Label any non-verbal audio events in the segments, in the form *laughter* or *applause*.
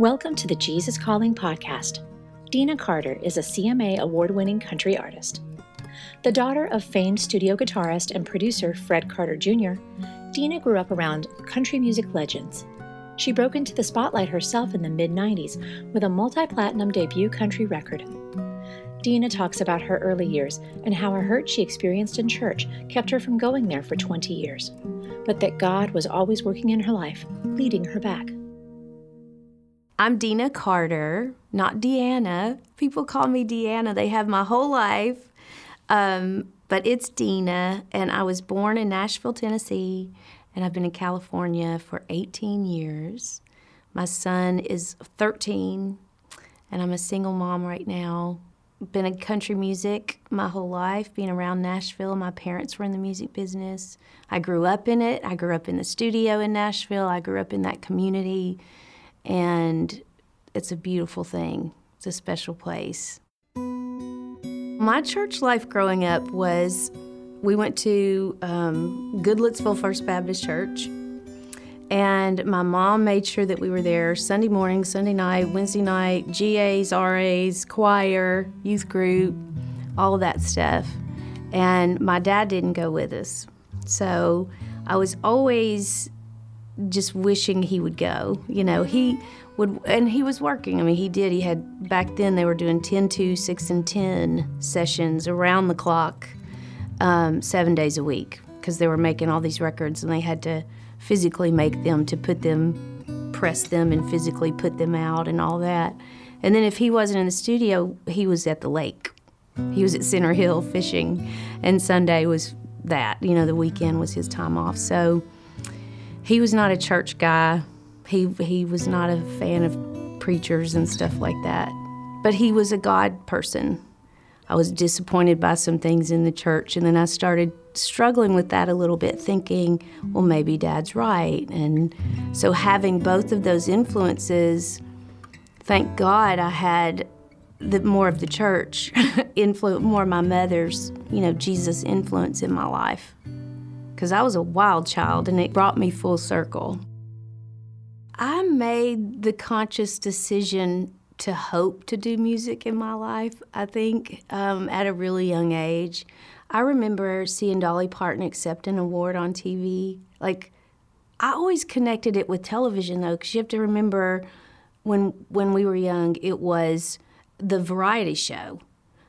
Welcome to the Jesus Calling podcast. Deana Carter is a CMA award winning country artist. The daughter of famed studio guitarist and producer Fred Carter Jr., Deana grew up around country music legends. She broke into the spotlight herself in the mid 90s with a multi platinum debut country record. Deana talks about her early years and how a hurt she experienced in church kept her from going there for 20 years, but that God was always working in her life, leading her back. I'm Deana Carter, not Deanna. People call me Deanna. They have my whole life. Um, but it's Deana, and I was born in Nashville, Tennessee, and I've been in California for 18 years. My son is 13, and I'm a single mom right now. Been in country music my whole life, being around Nashville. My parents were in the music business. I grew up in it. I grew up in the studio in Nashville. I grew up in that community and it's a beautiful thing. It's a special place. My church life growing up was we went to um, First Baptist Church, and my mom made sure that we were there Sunday morning, Sunday night, Wednesday night, GAs, RAs, choir, youth group, all of that stuff. And my dad didn't go with us. So I was always just wishing he would go. You know, he would, and he was working. I mean, he did. He had, back then, they were doing 10 to 6 and 10 sessions around the clock, um, seven days a week, because they were making all these records and they had to physically make them to put them, press them, and physically put them out and all that. And then if he wasn't in the studio, he was at the lake. He was at Center Hill fishing, and Sunday was that. You know, the weekend was his time off. So, he was not a church guy. He he was not a fan of preachers and stuff like that. But he was a God person. I was disappointed by some things in the church and then I started struggling with that a little bit thinking, well maybe dad's right. And so having both of those influences, thank God I had the more of the church *laughs* influence, more of my mother's, you know, Jesus influence in my life because I was a wild child and it brought me full circle. I made the conscious decision to hope to do music in my life, I think, um, at a really young age. I remember seeing Dolly Parton accept an award on TV. Like, I always connected it with television though, because you have to remember when when we were young, it was the variety show.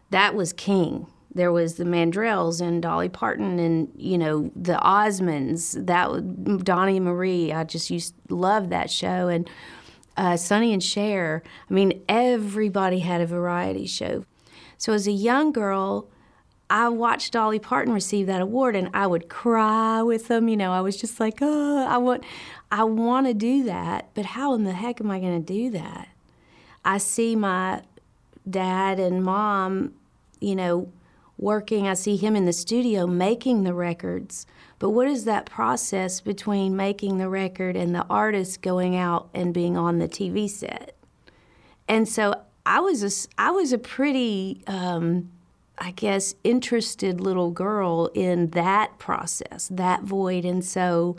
That was king there was the Mandrells and Dolly Parton and you know the Osmonds. That Donnie and Marie. I just used love that show and uh, Sonny and Cher. I mean, everybody had a variety show. So as a young girl, I watched Dolly Parton receive that award, and I would cry with them. You know, I was just like, oh, I want, I want to do that, but how in the heck am I going to do that? I see my dad and mom, you know, working. I see him in the studio making the records. But what is that process between making the record and the artist going out and being on the TV set? And so I was a, I was a pretty, um, I guess, interested little girl in that process, that void. And so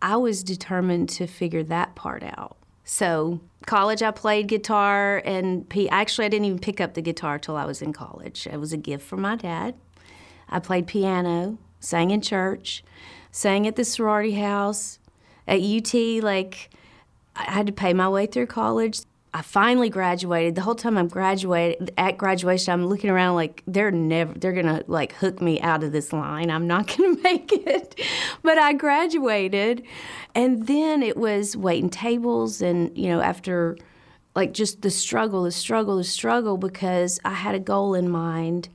I was determined to figure that part out. So college, I played guitar, and P- actually, I didn't even pick up the guitar till I was in college. It was a gift from my dad. I played piano, sang in church, sang at the sorority house, at UT. Like, I had to pay my way through college. I finally graduated. The whole time I'm graduated at graduation, I'm looking around like they're never they're gonna like hook me out of this line. I'm not *laughs* gonna make it. But I graduated, and then it was waiting tables, and you know after like just the struggle, the struggle, the struggle because I had a goal in mind.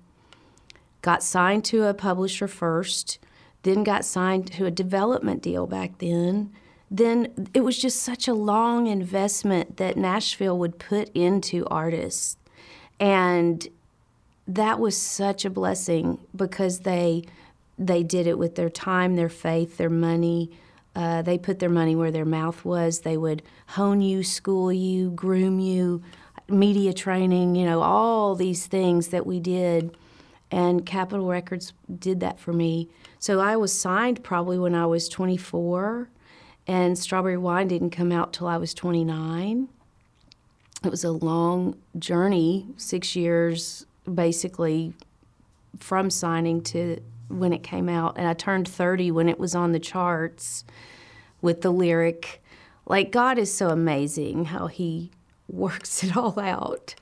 Got signed to a publisher first, then got signed to a development deal back then then it was just such a long investment that Nashville would put into artists. And that was such a blessing because they they did it with their time, their faith, their money. Uh, they put their money where their mouth was. They would hone you, school you, groom you, media training, you know, all these things that we did. And Capitol Records did that for me. So I was signed probably when I was 24 and Strawberry Wine didn't come out till I was 29. It was a long journey, six years basically from signing to when it came out. And I turned 30 when it was on the charts with the lyric. Like, God is so amazing how He works it all out.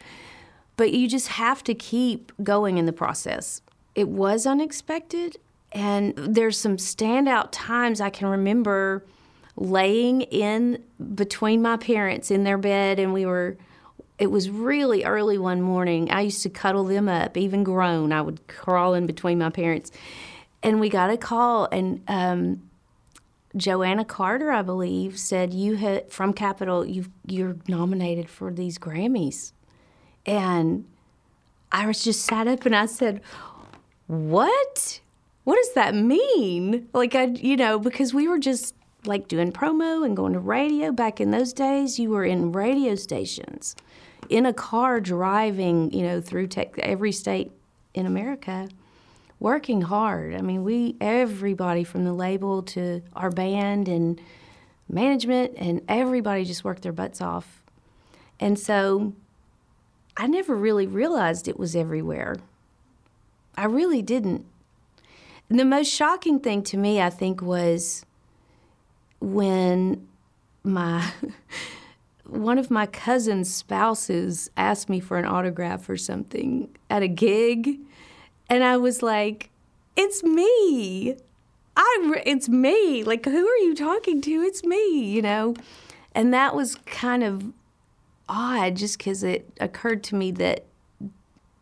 But you just have to keep going in the process. It was unexpected. And there's some standout times I can remember laying in between my parents in their bed, and we were. It was really early one morning. I used to cuddle them up, even grown. I would crawl in between my parents. And we got a call, and um, Joanna Carter, I believe, said you had from Capitol. You you're nominated for these Grammys, and I was just sat up and I said, "What? What does that mean?" Like I, you know, because we were just like doing promo and going to radio back in those days. You were in radio stations, in a car driving, you know, through tech, every state in America working hard. I mean, we everybody from the label to our band and management and everybody just worked their butts off. And so I never really realized it was everywhere. I really didn't. And the most shocking thing to me, I think, was when my *laughs* one of my cousin's spouses asked me for an autograph or something at a gig and I was like, it's me. I it's me. Like who are you talking to? It's me, you know. And that was kind of odd just cuz it occurred to me that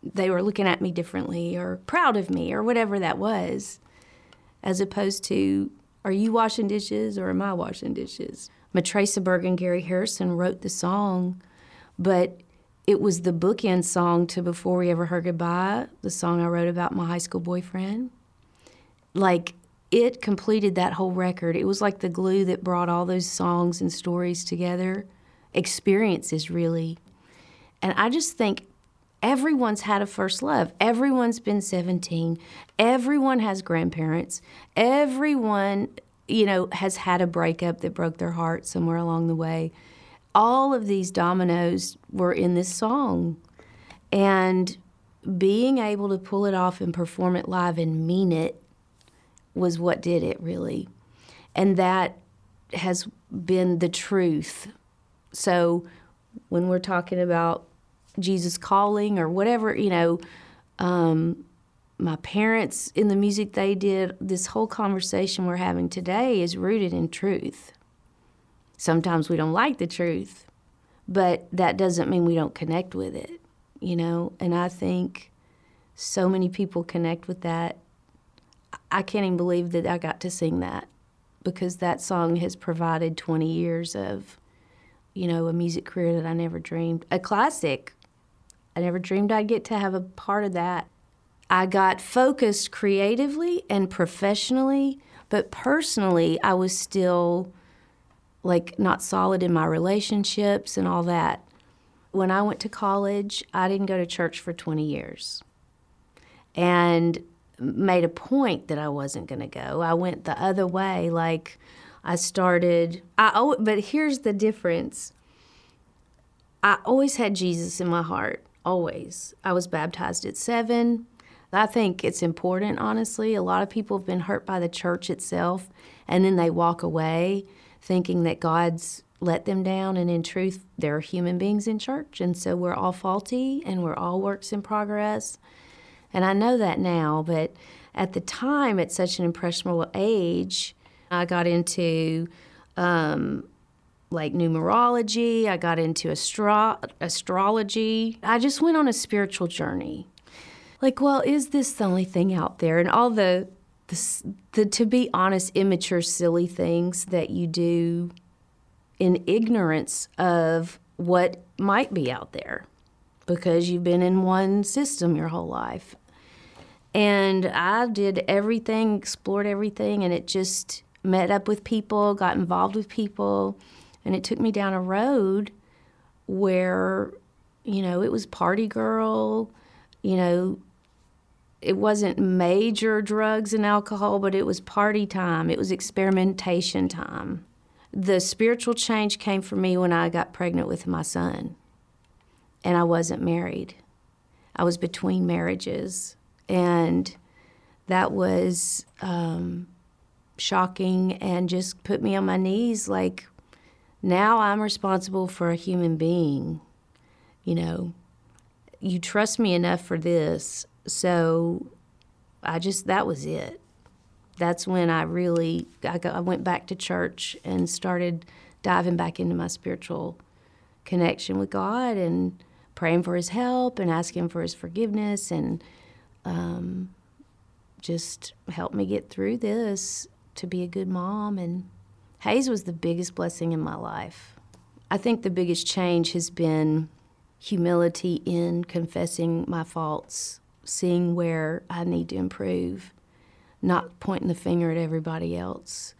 they were looking at me differently or proud of me or whatever that was as opposed to are you washing dishes or am I washing dishes? Matraca Berg and Gary Harrison wrote the song, but it was the bookend song to Before We Ever Heard Goodbye, the song I wrote about my high school boyfriend. Like, it completed that whole record. It was like the glue that brought all those songs and stories together, experiences, really. And I just think everyone's had a first love. Everyone's been 17. Everyone has grandparents. Everyone, you know, has had a breakup that broke their heart somewhere along the way all of these dominoes were in this song. And being able to pull it off and perform it live and mean it was what did it really. And that has been the truth. So when we're talking about Jesus calling or whatever, you know, um, my parents in the music they did, this whole conversation we're having today is rooted in truth. Sometimes we don't like the truth, but that doesn't mean we don't connect with it, you know? And I think so many people connect with that. I can't even believe that I got to sing that because that song has provided 20 years of, you know, a music career that I never dreamed, a classic. I never dreamed I'd get to have a part of that. I got focused creatively and professionally, but personally, I was still like not solid in my relationships and all that. When I went to college, I didn't go to church for 20 years and made a point that I wasn't going to go. I went the other way. Like I started, I, oh, but here's the difference I always had Jesus in my heart, always. I was baptized at seven. I think it's important, honestly. A lot of people have been hurt by the church itself, and then they walk away thinking that God's let them down. And in truth, there are human beings in church. And so we're all faulty and we're all works in progress. And I know that now, but at the time, at such an impressionable age, I got into um, like numerology, I got into astro- astrology. I just went on a spiritual journey. Like, well, is this the only thing out there? And all the the, the, to be honest, immature, silly things that you do in ignorance of what might be out there because you've been in one system your whole life. And I did everything, explored everything, and it just met up with people, got involved with people, and it took me down a road where, you know, it was party girl, you know, it wasn't major drugs and alcohol, but it was party time. It was experimentation time. The spiritual change came for me when I got pregnant with my son. and I wasn't married. I was between marriages, and that was um, shocking and just put me on my knees like, now I'm responsible for a human being. You know, you trust me enough for this. So I just, that was it. That's when I really, I, got, I went back to church and started diving back into my spiritual connection with God and praying for his help and asking for his forgiveness and um, just help me get through this to be a good mom. And Hayes was the biggest blessing in my life. I think the biggest change has been humility in confessing my faults, seeing where I need to improve, not pointing the finger at everybody else.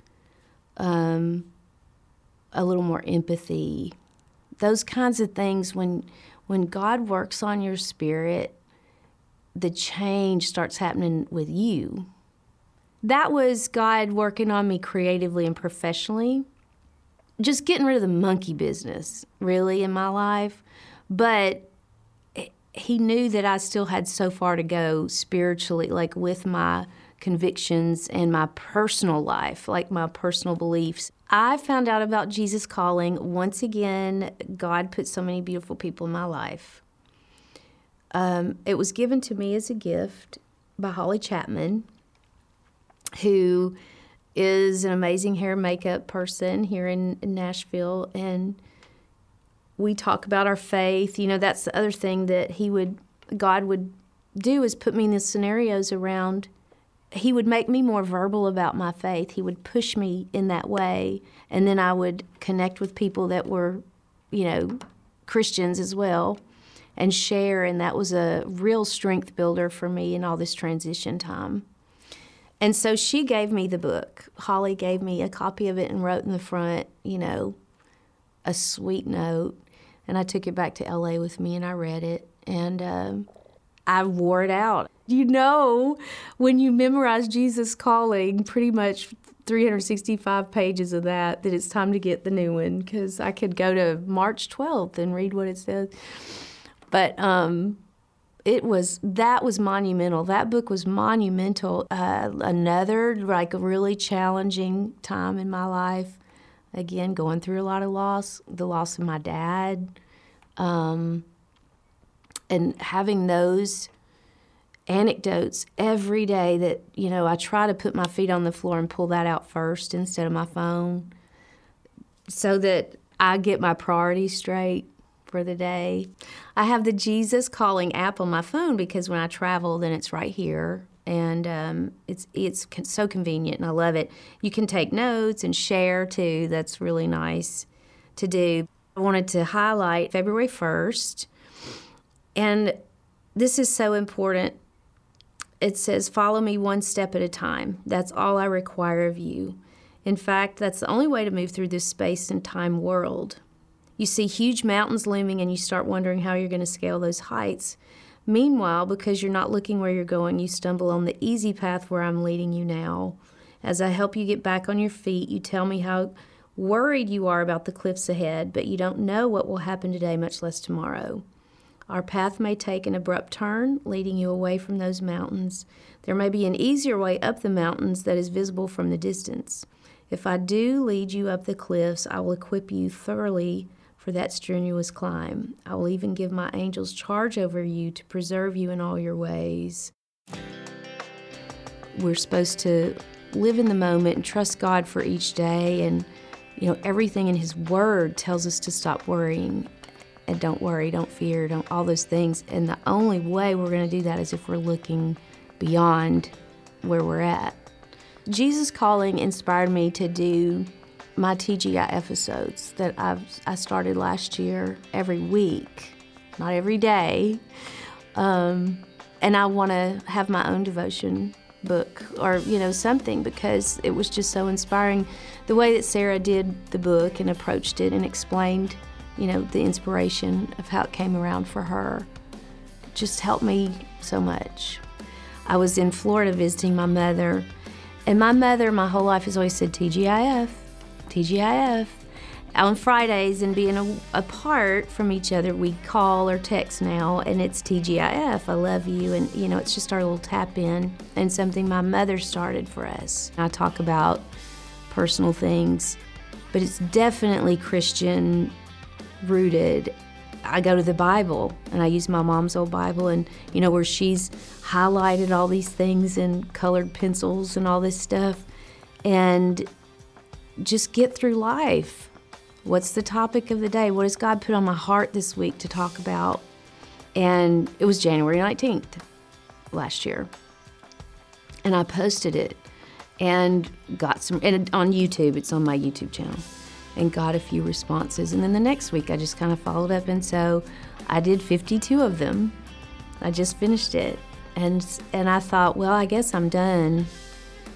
Um, a little more empathy, those kinds of things. When when God works on your spirit, the change starts happening with you. That was God working on me creatively and professionally. Just getting rid of the monkey business, really, in my life. But he knew that I still had so far to go spiritually, like with my convictions and my personal life, like my personal beliefs. I found out about Jesus calling. Once again, God put so many beautiful people in my life. Um, it was given to me as a gift by Holly Chapman, who is an amazing hair and makeup person here in, in Nashville. And we talk about our faith. You know, that's the other thing that he would, God would do is put me in the scenarios around he would make me more verbal about my faith. He would push me in that way, and then I would connect with people that were, you know, Christians as well, and share. And that was a real strength builder for me in all this transition time. And so she gave me the book. Holly gave me a copy of it and wrote in the front, you know, a sweet note. And I took it back to LA with me and I read it. And um, I wore it out. You know, when you memorize Jesus calling, pretty much 365 pages of that, that it's time to get the new one because I could go to March 12th and read what it says. But um, it was that was monumental. That book was monumental. Uh, another like a really challenging time in my life. Again, going through a lot of loss, the loss of my dad. Um, and having those anecdotes every day that you know I try to put my feet on the floor and pull that out first instead of my phone so that I get my priorities straight for the day. I have the Jesus Calling app on my phone because when I travel then it's right here and um, it's it's so convenient and I love it. You can take notes and share too. That's really nice to do. I wanted to highlight February 1st and this is so important. It says, Follow me one step at a time. That's all I require of you. In fact, that's the only way to move through this space and time world. You see huge mountains looming and you start wondering how you're going to scale those heights. Meanwhile, because you're not looking where you're going, you stumble on the easy path where I'm leading you now. As I help you get back on your feet, you tell me how worried you are about the cliffs ahead, but you don't know what will happen today, much less tomorrow. Our path may take an abrupt turn, leading you away from those mountains. There may be an easier way up the mountains that is visible from the distance. If I do lead you up the cliffs, I will equip you thoroughly for that strenuous climb. I will even give my angels charge over you to preserve you in all your ways. We're supposed to live in the moment and trust God for each day and you know everything in his word tells us to stop worrying and don't worry, don't fear, don't all those things. And the only way we're going to do that is if we're looking beyond where we're at. Jesus Calling inspired me to do my TGI episodes that I've I started last year every week, not every day. Um, and I want to have my own devotion book or you know something because it was just so inspiring the way that Sarah did the book and approached it and explained you know, the inspiration of how it came around for her just helped me so much. I was in Florida visiting my mother, and my mother, my whole life, has always said TGIF, TGIF. on Fridays and being apart from each other, we call or text now, and it's TGIF, I love you. And, you know, it's just our little tap in and something my mother started for us. I talk about personal things, but it's definitely Christian rooted. I go to the Bible and I use my mom's old Bible, and, you know, where she's highlighted all these things in colored pencils and all this stuff. And just get through life What's the topic of the day? What has God put on my heart this week to talk about? And it was January 19th last year. And I posted it and got some, and on YouTube, it's on my YouTube channel, and got a few responses. And then the next week, I just kind of followed up. And so I did 52 of them. I just finished it. And, and I thought, well, I guess I'm done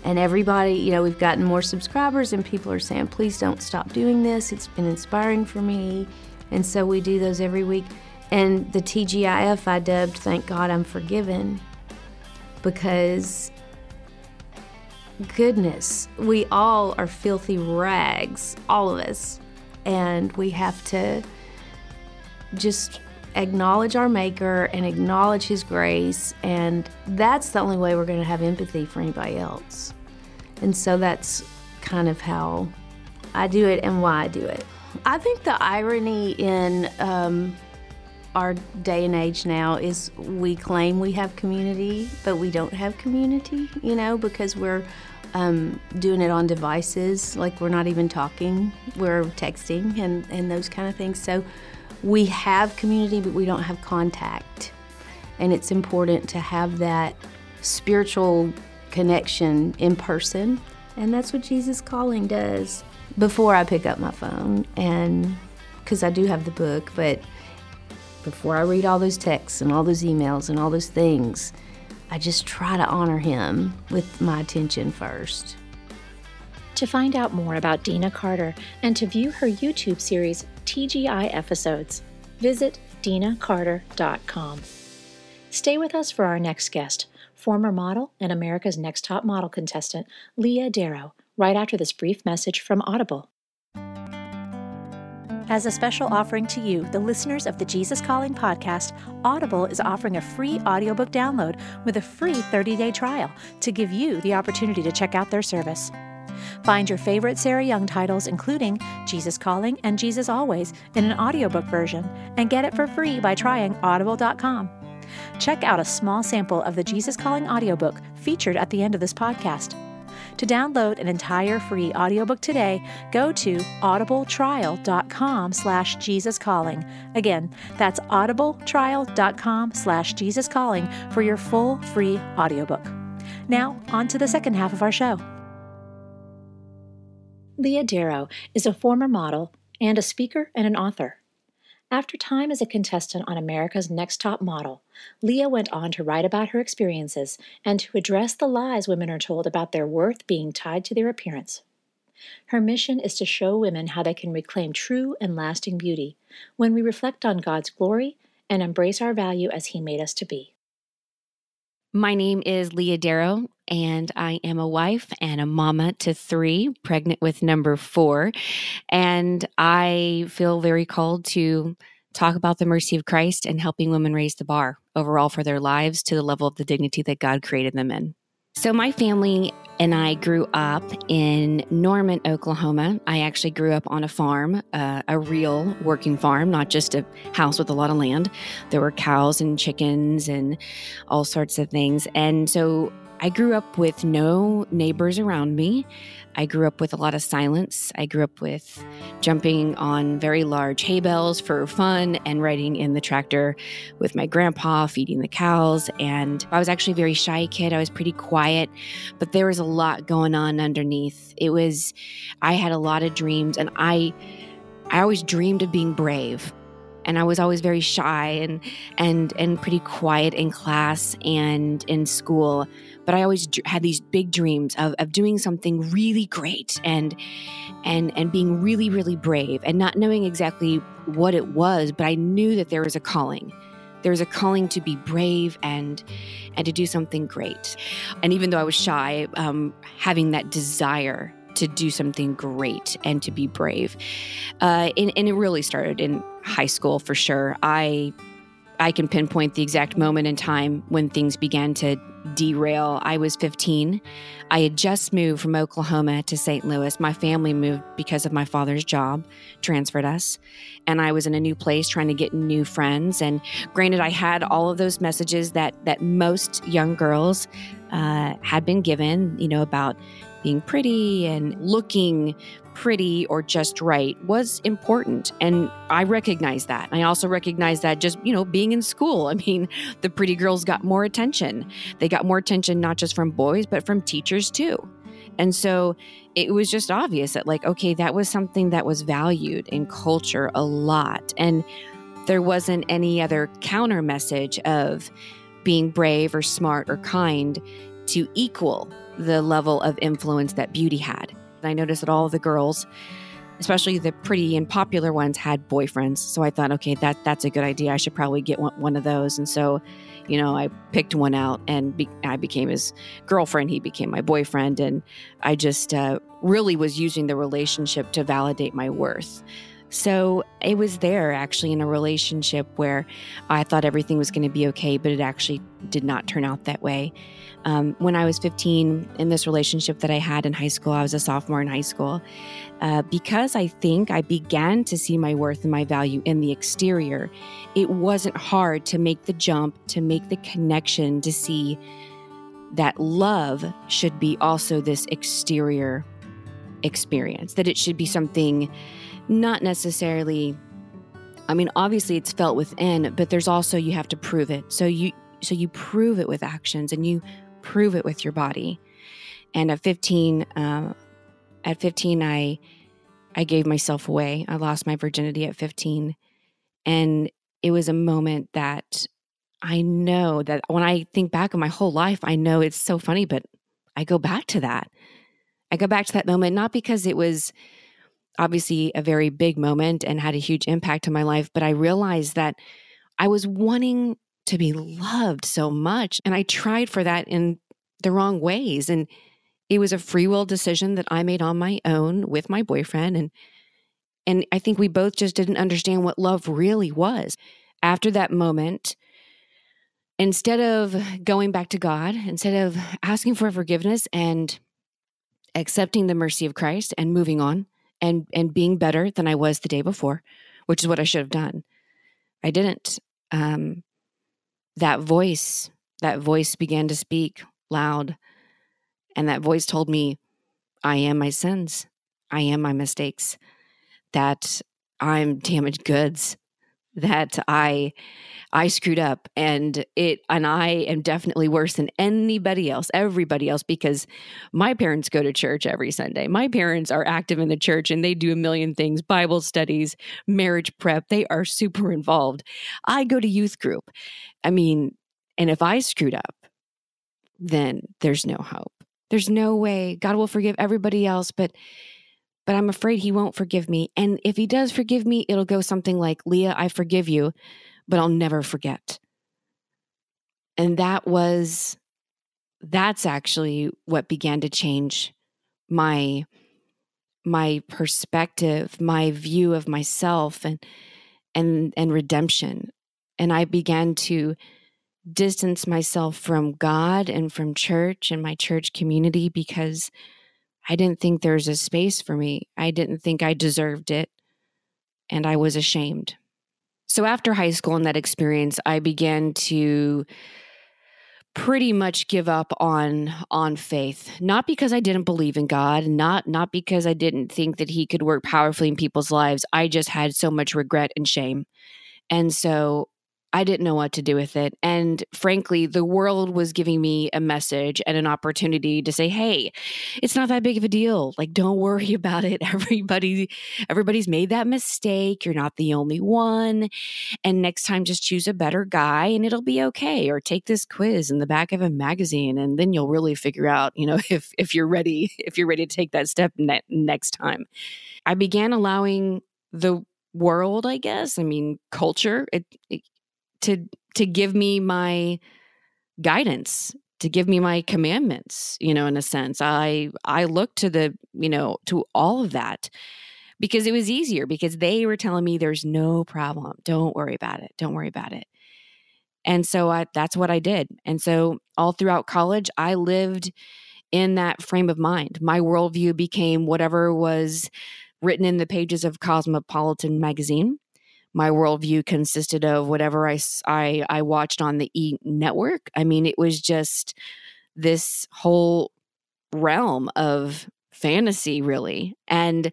and everybody, you know, we've gotten more subscribers, and people are saying, please don't stop doing this. It's been inspiring for me. And so we do those every week. And the TGIF I dubbed Thank God I'm Forgiven because goodness, we all are filthy rags, all of us. And we have to just acknowledge our Maker and acknowledge His grace. And that's the only way we're going to have empathy for anybody else. And so that's kind of how I do it and why I do it. I think the irony in um, our day and age now is we claim we have community, but we don't have community, you know, because we're um, doing it on devices, like we're not even talking, we're texting and, and those kind of things. So we have community, but we don't have contact. And it's important to have that spiritual connection in person. And that's what Jesus Calling does. Before I pick up my phone, and because I do have the book, but before I read all those texts and all those emails and all those things, I just try to honor him with my attention first. To find out more about Deana Carter and to view her YouTube series TGI episodes, visit deanacarter.com. Stay with us for our next guest, former model and America's Next Top Model contestant Leah Darrow, right after this brief message from Audible. As a special offering to you, the listeners of the Jesus Calling podcast, Audible is offering a free audiobook download with a free 30 day trial to give you the opportunity to check out their service. Find your favorite Sarah Young titles, including Jesus Calling and Jesus Always, in an audiobook version, and get it for free by trying audible.com. Check out a small sample of the Jesus Calling audiobook featured at the end of this podcast. To download an entire free audiobook today, go to audibletrial.com slash Jesus Calling. Again, that's audibletrial.com slash Jesus Calling for your full free audiobook. Now, on to the second half of our show. Leah Darrow is a former model and a speaker and an author. After time as a contestant on America's Next Top Model, Leah went on to write about her experiences and to address the lies women are told about their worth being tied to their appearance. Her mission is to show women how they can reclaim true and lasting beauty when we reflect on God's glory and embrace our value as He made us to be. My name is Leah Darrow, and I am a wife and a mama to three, pregnant with number four. And I feel very called to talk about the mercy of Christ and helping women raise the bar overall for their lives to the level of the dignity that God created them in. So, my family and I grew up in Norman, Oklahoma. I actually grew up on a farm, uh, a real working farm, not just a house with a lot of land. There were cows and chickens and all sorts of things. And so I grew up with no neighbors around me. I grew up with a lot of silence. I grew up with jumping on very large hay bales for fun and riding in the tractor with my grandpa, feeding the cows. And I was actually a very shy kid. I was pretty quiet, but there was a lot going on underneath. It was, I had a lot of dreams and I, I always dreamed of being brave and I was always very shy and and and pretty quiet in class and in school but I always had these big dreams of, of doing something really great and and and being really really brave and not knowing exactly what it was, but I knew that there was a calling. There was a calling to be brave and and to do something great. And even though I was shy, um, having that desire to do something great and to be brave. Uh, and, and it really started in high school for sure. I I can pinpoint the exact moment in time when things began to derail. I was 15. I had just moved from Oklahoma to St. Louis. My family moved because of my father's job, transferred us. And I was in a new place trying to get new friends. And granted, I had all of those messages that, that most young girls uh, had been given, you know, about being pretty and looking pretty or just right was important. And I recognize that. I also recognize that just, you know, being in school, I mean, *laughs* the pretty girls got more attention. They got more attention not just from boys, but from teachers too. And so it was just obvious that, like, okay, that was something that was valued in culture a lot. And there wasn't any other counter message of being brave or smart or kind to equal the level of influence that beauty had. I noticed that all the girls, especially the pretty and popular ones, had boyfriends. So I thought, okay, that that's a good idea. I should probably get one, one of those. And so, you know, I picked one out, and be, I became his girlfriend. He became my boyfriend, and I just uh, really was using the relationship to validate my worth. So it was there actually in a relationship where I thought everything was going to be okay, but it actually did not turn out that way. Um, when I was 15, in this relationship that I had in high school, I was a sophomore in high school. Uh, because I think I began to see my worth and my value in the exterior, it wasn't hard to make the jump, to make the connection, to see that love should be also this exterior experience, that it should be something not necessarily I mean obviously it's felt within but there's also you have to prove it so you so you prove it with actions and you prove it with your body. And at 15 uh, at 15 I I gave myself away. I lost my virginity at 15 and it was a moment that I know that when I think back on my whole life I know it's so funny but I go back to that. I go back to that moment not because it was obviously a very big moment and had a huge impact on my life, but I realized that I was wanting to be loved so much. And I tried for that in the wrong ways. And it was a free will decision that I made on my own with my boyfriend. And and I think we both just didn't understand what love really was. After that moment, instead of going back to God, instead of asking for forgiveness and accepting the mercy of Christ and moving on, and and being better than I was the day before, which is what I should have done. I didn't. Um, that voice, that voice began to speak loud, and that voice told me, "I am my sins. I am my mistakes. That I'm damaged goods. That I I screwed up and it and I am definitely worse than anybody else, everybody else because my parents go to church every Sunday. My parents are active in the church and they do a million things, Bible studies, marriage prep. They are super involved. I go to youth group. I mean, and if I screwed up, then there's no hope. There's no way God will forgive everybody else, but but I'm afraid he won't forgive me. And if he does forgive me, it'll go something like, Leah, I forgive you but I'll never forget. And that was, that's actually what began to change my my perspective my view of myself and and and redemption and i began to distance myself from god and from church and my church community because i didn't think there was a space for me. I didn't think i deserved it. And i was ashamed. So after high school and that experience, I began to pretty much give up on on faith. Not because i didn't believe in god not not because i didn't think that he could work powerfully in people's lives. I just had so much regret and shame. And so I didn't know what to do with it. And frankly, the world was giving me a message and an opportunity to say, "Hey, it's not that big of a deal. Like don't worry *laughs* about it. Everybody everybody's made that mistake. You're not the only one. And next time just choose a better guy and it'll be okay or take this quiz in the back of a magazine and then you'll really figure out, you know, *laughs* if if you're ready, if you're ready to take that step ne- next time." I began allowing the world, I guess. I mean, culture. It, it, to to give me my guidance to give me my commandments, you know, in a sense. I I looked to the, you know, to all of that because it was easier because they were telling me there's no problem. Don't worry about it. Don't worry about it. And so I, that's what I did. And so all throughout college, I lived in that frame of mind. My worldview became whatever was written in the pages of Cosmopolitan magazine. My worldview consisted of whatever I, I, I watched on the E network. I mean, it was just this whole realm of fantasy, really. And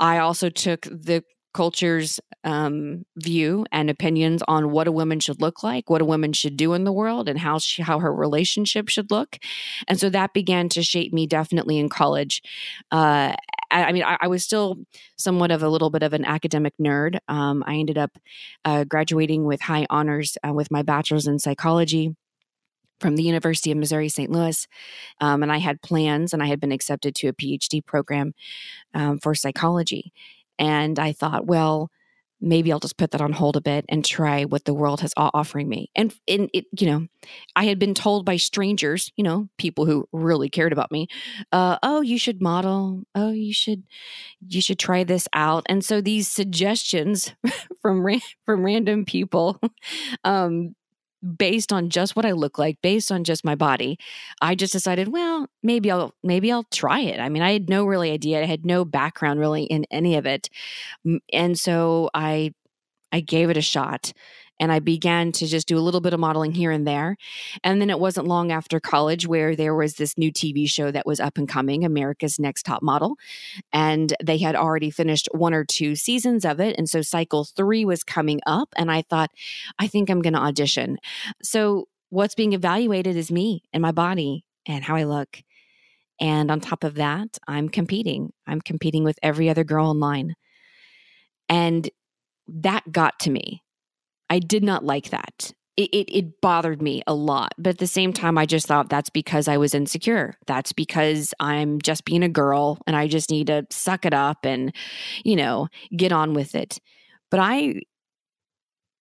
I also took the culture's um, view and opinions on what a woman should look like, what a woman should do in the world, and how she, how her relationship should look. And so that began to shape me definitely in college. Uh, I, mean, I, I, was still somewhat of a little bit of an academic nerd. Um, I ended up uh, graduating with high honors uh, with my bachelor's in psychology from the University of Missouri St. Louis. Um, and I had plans and I had been accepted to a PhD program um, for psychology. And I thought, well, maybe I'll just put that on hold a bit and try what the world has offering me. And in it, you know, I had been told by strangers, you know, people who really cared about me, uh, oh, you should model. Oh, you should, you should try this out. And so these suggestions *laughs* from ra- from random people, *laughs* um, based on just what I look like, based on just my body, I just decided, well, maybe I'll maybe I'll try it. I mean, I had no really idea. I had no background really in any of it. And so I I gave it a shot and I began to just do a little bit of modeling here and there. And then it wasn't long after college where there was this new TV show that was up and coming, America's Next Top Model. And they had already finished one or two seasons of it. And so cycle three was coming up. And I thought, I think I'm going to audition. So what's being evaluated is me and my body and how I look. And on top of that, I'm competing. I'm competing with every other girl in line. And that got to me I did not like that. It, it, it, bothered me a lot. But at the same time, I just thought that's because I was insecure. That's because I'm just being a girl and I just need to suck it up and, you know, get on with it. But I,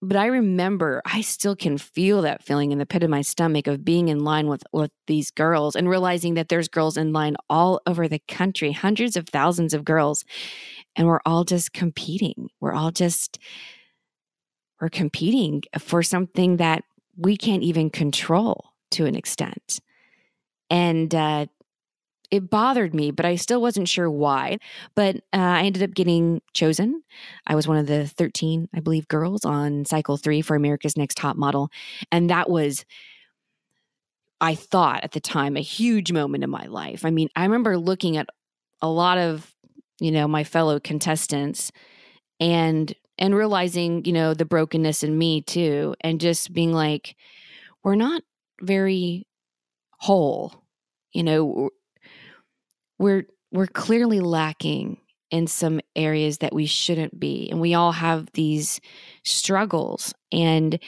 but I remember I still can feel that feeling in the pit of my stomach of being in line with, with these girls and realizing that there's girls in line all over the country, hundreds of thousands of girls. And we're all just competing. We're all just, or competing for something that we can't even control to an extent. And uh, it bothered me, but I still wasn't sure why. But uh, I ended up getting chosen. I was one of the 13, I believe, girls on cycle three for America's Next Top Model. And that was, I thought at the time, a huge moment in my life. I mean, I remember looking at a lot of, you know, my fellow contestants and and realizing, you know, the brokenness in me too, and just being like, we're not very whole. You know, we're we're clearly lacking in some areas that we shouldn't be. And we all have these struggles. And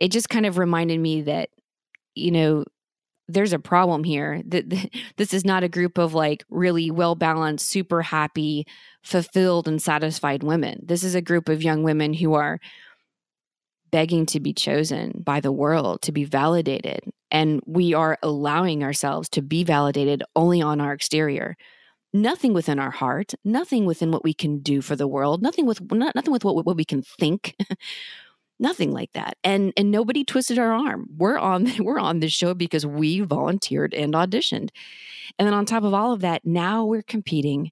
it just kind of reminded me that, you know, there's a problem here. That *laughs* this is not a group of like really well balanced, super happy, fulfilled, and satisfied women. This is a group of young women who are begging to be chosen by the world, to be validated. And we are allowing ourselves to be validated only on our exterior. Nothing within our heart, nothing within what we can do for the world, nothing with not, nothing with what, what we can think. *laughs* nothing like that. And and nobody twisted our arm. We're on *laughs* we're on this show because we volunteered and auditioned. And then on top of all of that now we're competing.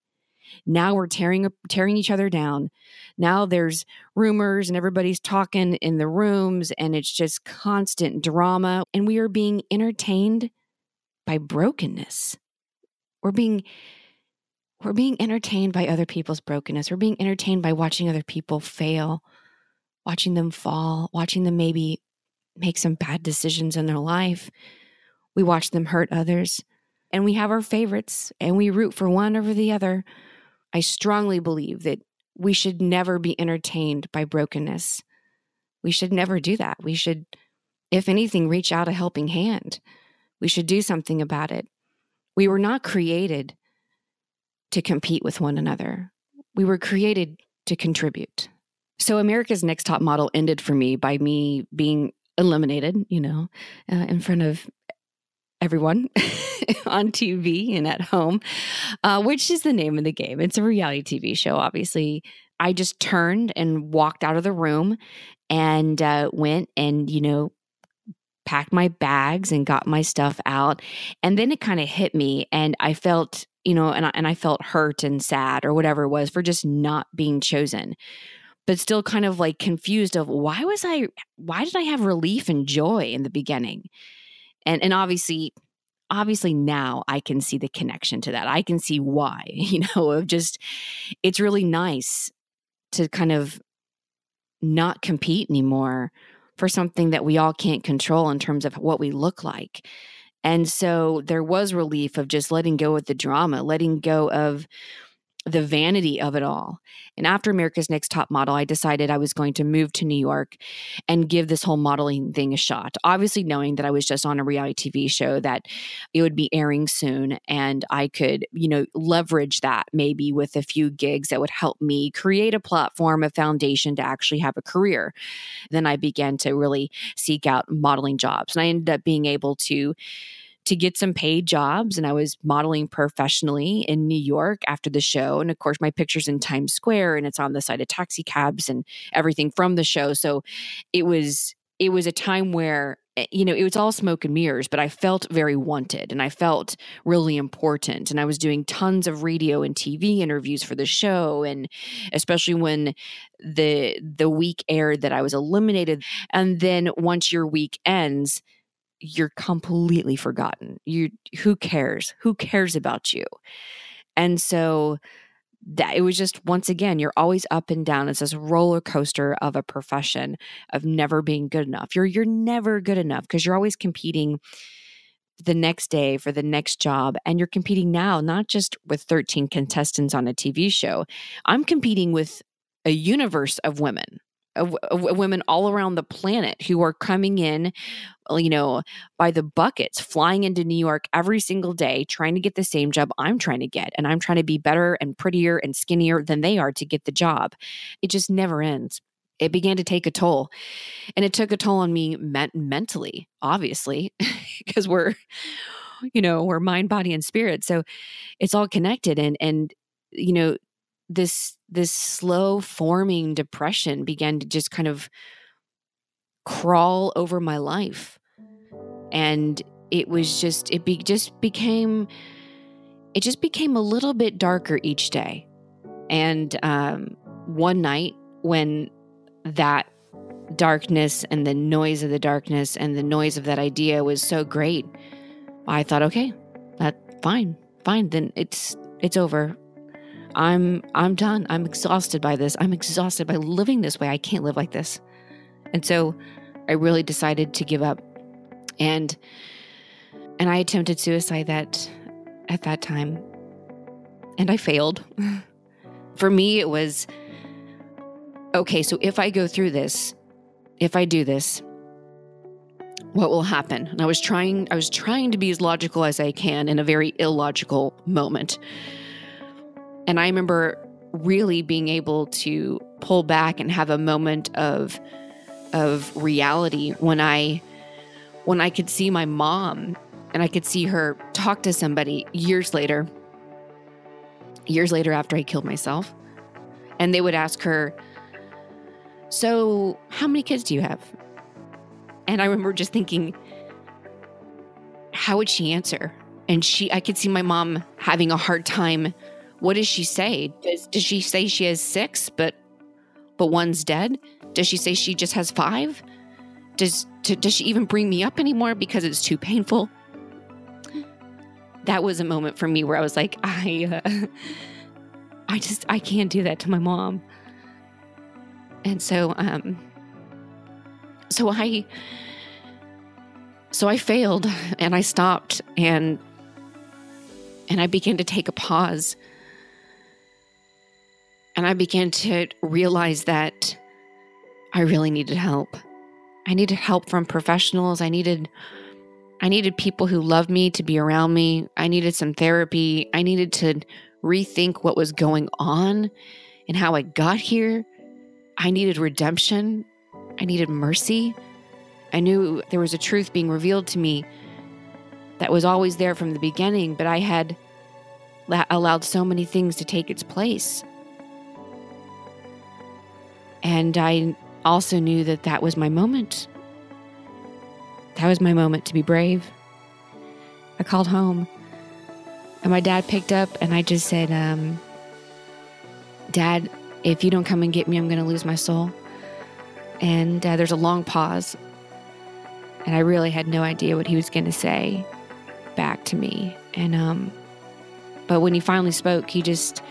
Now we're tearing tearing each other down. Now there's rumors and everybody's talking in the rooms and it's just constant drama. And we are being entertained by brokenness. We're being we're being entertained by other people's brokenness. We're being entertained by watching other people fail watching them fall, watching them maybe make some bad decisions in their life. We watch them hurt others, and we have our favorites and we root for one over the other. I strongly believe that we should never be entertained by brokenness. We should never do that. We should, if anything, reach out a helping hand. We should do something about it. We were not created to compete with one another, we were created to contribute. So America's Next Top Model ended for me by me being eliminated, you know, uh, in front of everyone *laughs* on TV and at home, uh, which is the name of the game. It's a reality TV show, obviously. I just turned and walked out of the room and uh, went and, you know, packed my bags and got my stuff out. And then it kind of hit me and I felt, you know, and I, and I felt hurt and sad or whatever it was for just not being chosen. But still kind of like confused of why was I why did I have relief and joy in the beginning? And and obviously obviously now I can see the connection to that. I can see why, *laughs* you know, of just it's really nice to kind of not compete anymore for something that we all can't control in terms of what we look like. And so there was relief of just letting go of the drama, letting go of the vanity of it all. And after America's Next Top Model, I decided I was going to move to New York and give this whole modeling thing a shot. Obviously, knowing that I was just on a reality TV show that it would be airing soon and I could, you know, leverage that maybe with a few gigs that would help me create a platform, a foundation to actually have a career. Then I began to really seek out modeling jobs. And I ended up being able to to get some paid jobs. And I was modeling professionally in New York after the show. And of course, my picture's in Times Square and it's on the side of taxi cabs and everything from the show. So it was it was a time where eh, you know it was all smoke and mirrors but i felt very wanted and i felt really important and i was doing tons of radio and tv interviews for the show and especially when the the week aired that i was eliminated and then once your week ends you're completely forgotten. You who cares? Who cares about you? And so that it was just once again you're always up and down it's this roller coaster of a profession of never being good enough you're you're never good enough because you're always competing the next day for the next job and you're competing now not just with 13 contestants on a TV show i'm competing with a universe of women of, women all around the planet who are coming in, you know, by the buckets, flying into New York every single day, trying to get the same job I'm trying to get. And I'm trying to be better and prettier and skinnier than they are to get the job. It just never ends. It began to take a toll. And it took a toll on me me- mentally, obviously, *laughs* because we're, you know, we're mind, body, and spirit. So it's all connected. And, and, you know, this this slow forming depression began to just kind of crawl over my life. And it was just it be, just became it just became a little bit darker each day. And um, one night when that darkness and the noise of the darkness and the noise of that idea was so great i thought okay that fine fine then it's it's over I'm I'm done. I'm exhausted by this. I'm exhausted by living this way. I can't live like this. And so I really decided to give up. And and I attempted suicide that at that time. And I failed. *laughs* For me it was okay, so if I go through this, if I do this, what will happen? And I was trying I was trying to be as logical as I can in a very illogical moment. And I remember really being able to pull back and have a moment of of reality when I when I could see my mom and I could see her talk to somebody years later years later after I killed myself. And they would ask her so how many kids do you have? And I remember just thinking how would she answer? And she I could see my mom having a hard time what does she say? Does, does she say she has six, but but one's dead? Does she say she just has five? Does does she even bring me up anymore because it's too painful? That was a moment for me where I was like, *laughs* I, uh, I just I can't do that to my mom. And so, um, so I, so I failed, and I stopped, and and I began to take a pause and I began to realize that I really needed help. I needed help from professionals. I needed I needed people who loved me to be around me. I needed some therapy. I needed to rethink what was going on and how I got here. I needed redemption. I needed mercy. I knew there was a truth being revealed to me that was always there from the beginning, but I had allowed so many things to take its place. And I also knew that that was my moment. That was my moment to be brave. I called home and my dad picked up and I just said, um, Dad, if you don't come and get me, I'm going to lose my soul. And uh, there's a long pause. And I really had no idea what he was going to say back to me. And, um, but when he finally spoke, he just,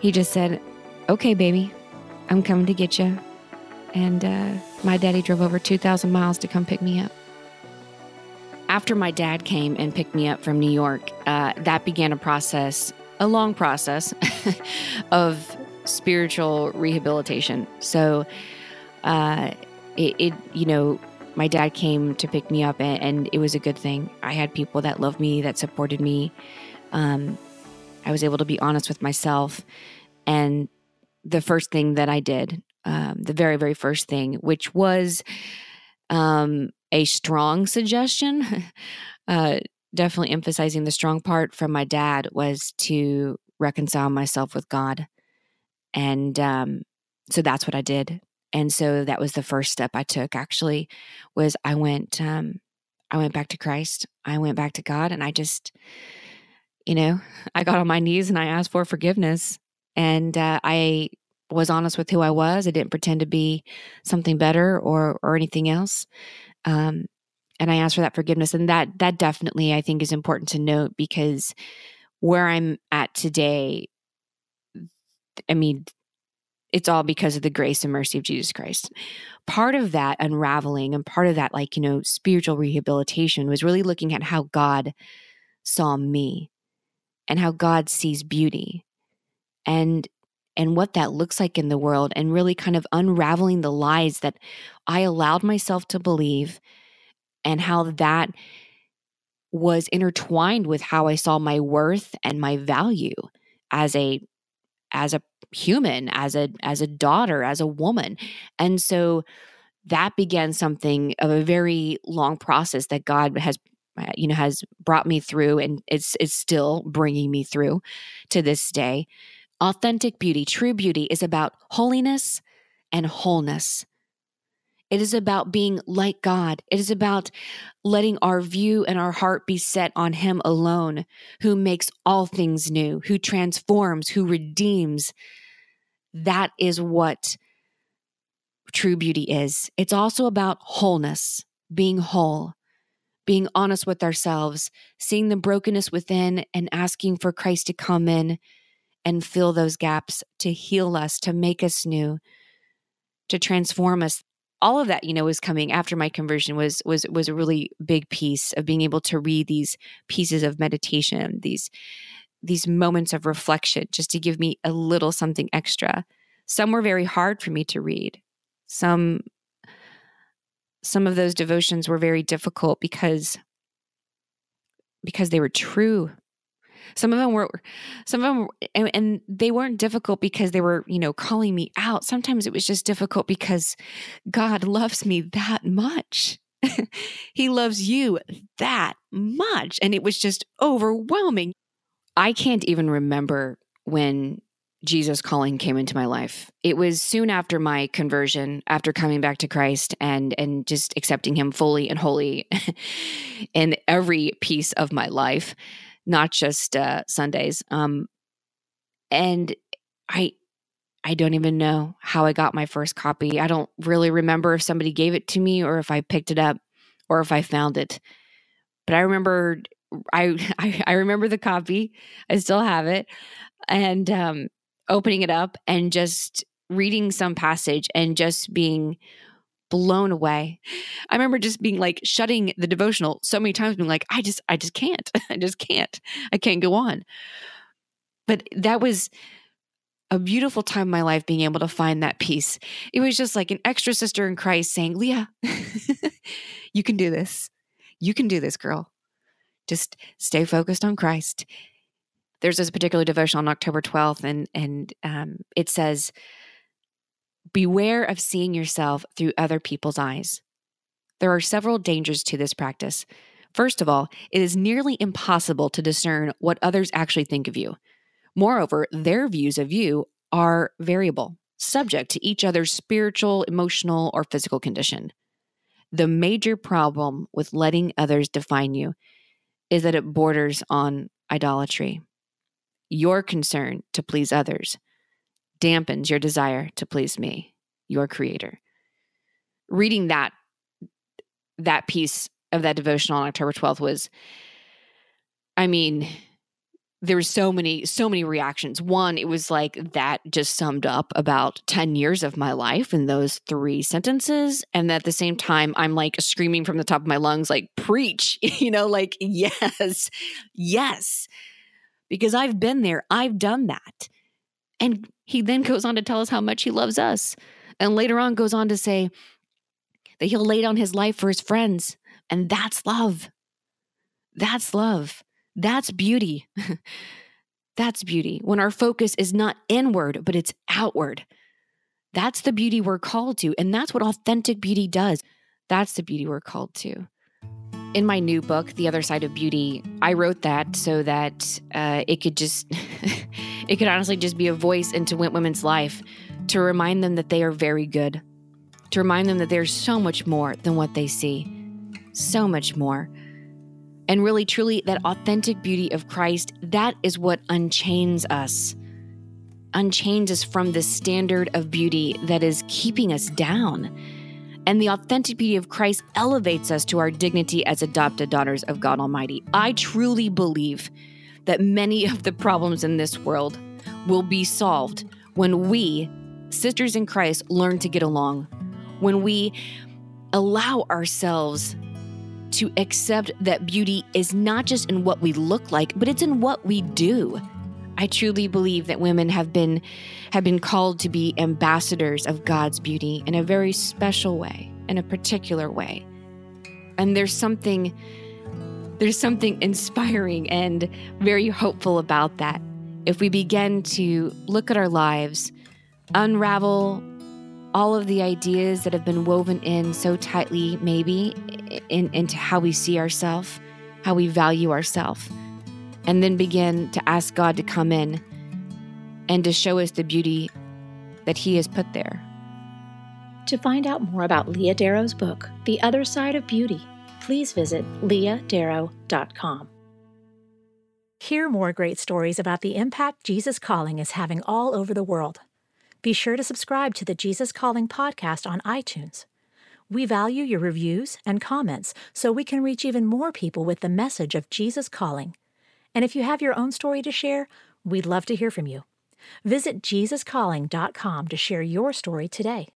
he just said, okay, baby, I'm coming to get you. And uh, my daddy drove over 2,000 miles to come pick me up. After my dad came and picked me up from New York, uh, that began a process, a long process *laughs* of spiritual rehabilitation. So, uh, it, it, you know, my dad came to pick me up, and, and, it was a good thing. I had people that loved me, that supported me. Um, I was able to be honest with myself. And the first thing that I did, um, the very, very first thing, which was um, a strong suggestion, *laughs* uh, definitely emphasizing the strong part from my dad, was to reconcile myself with God. And um, so that's what I did and so that was the first step I took actually was I went um I went back to Christ. I went back to God and I just you know, *laughs* I got on my knees and I asked for forgiveness and uh, I was honest with who I was. I didn't pretend to be something better or or anything else. Um and I asked for that forgiveness and that that definitely I think is important to note because where I'm at today I mean it's all because of the grace and mercy of Jesus Christ. Part of that unraveling and part of that, like, you know, spiritual rehabilitation was really looking at how God saw me and how God sees beauty and and what that looks like in the world and really kind of unraveling the lies that I allowed myself to believe and how that was intertwined with how I saw my worth and my value as a as a human as a as a daughter as a woman. And so that began something of a very long process that god has uh, you know has brought me through and it's it's still bringing me through to this day authentic beauty true beauty is about holiness and wholeness it is about being like God. It is about letting our view and our heart be set on Him alone, who makes all things new, who transforms, who redeems. That is what true beauty is. It's also about wholeness, being whole, being honest with ourselves, seeing the brokenness within, and asking for Christ to come in and fill those gaps, to heal us, to make us new, to transform us. All of that you know was coming after my conversion was was was a really big piece of being able to read these pieces of meditation these these moments of reflection just to give me a little something extra. Some were very hard for me to read. Some some of those devotions were very difficult because because they were true some of them were, some of them, and, and they weren't difficult because they were, you know, calling me out. Sometimes it was just difficult because God loves me that much. *laughs* he loves you that much. And it was just overwhelming. I can't even remember when Jesus calling came into my life. It was soon after my conversion, after coming back to Christ and and just accepting him fully and wholly *laughs* in every piece of my life not just uh, Sundays. Um, and I, I don't even know how I got my first copy. I don't really remember if somebody gave it to me or if I picked it up or if I found it. But I remember, I, *laughs* I, I remember the copy. I still have it, and um, opening it up and just reading some passage and just being blown away. I remember just being like shutting the devotional so many times, being like, I just, I just can't. *laughs* I just can't. I can't go on. But that was a beautiful time in my life being able to find that peace. It was just like an extra sister in Christ saying, Leah, *laughs* you can do this. You can do this, girl. Just stay focused on Christ. There's this particular devotion on October 12th, and and um, it says, Beware of seeing yourself through other people's eyes. There are several dangers to this practice. First of all, it is nearly impossible to discern what others actually think of you. Moreover, their views of you are variable, subject to each other's spiritual, emotional, or physical condition. The major problem with letting others define you is that it borders on idolatry. Your concern to please others dampens your desire to please me, your creator. Reading that that piece of that devotional on October 12th was I mean, there were so many so many reactions. One it was like that just summed up about 10 years of my life in those three sentences. And at the same time i'm like screaming from the top of my lungs like preach *laughs* you know like yes yes. Because i've been there. I've done that. And he then goes on to tell us how much he loves us and later on goes on to say that he'll lay down his life for his friends and that's love that's love that's beauty. *laughs* That's beauty. When our focus is not inward, but it's outward. That's the beauty we're called to. And that's what authentic beauty does. That's the beauty we're called to. In my new book, The Other Side of Beauty, I wrote that so that uh, it could just, *laughs* it could honestly just be a voice into women's life to remind them that they are very good, to remind them that there's so much more than what they see, so much more. And really, truly, that authentic beauty of Christ, that is what unchains us. Unchains us from the standard of beauty that is keeping us down. And the authentic beauty of Christ elevates us to our dignity as adopted daughters of God Almighty. I truly believe that many of the problems in this world will be solved when we, sisters in Christ, learn to get along, when we allow ourselves to accept that beauty is not just in what we look like, but it's in what we do. I truly believe that women have been have been called to be ambassadors of God's beauty in a very special way, in a particular way. And there's something there's something inspiring and very hopeful about that. If we begin to look at our lives, unravel all of the ideas that have been woven in so tightly, maybe, in, into how we see ourselves, how we value ourselves, and then begin to ask God to come in and to show us the beauty that He has put there. To find out more about Leah Darrow's book, The Other Side of Beauty, please visit leahdarrow.com. Hear more great stories about the impact Jesus Calling is having all over the world. Be sure to subscribe to the Jesus Calling podcast on iTunes. We value your reviews and comments so we can reach even more people with the message of Jesus Calling. And if you have your own story to share, we'd love to hear from you. Visit JesusCalling.com to share your story today.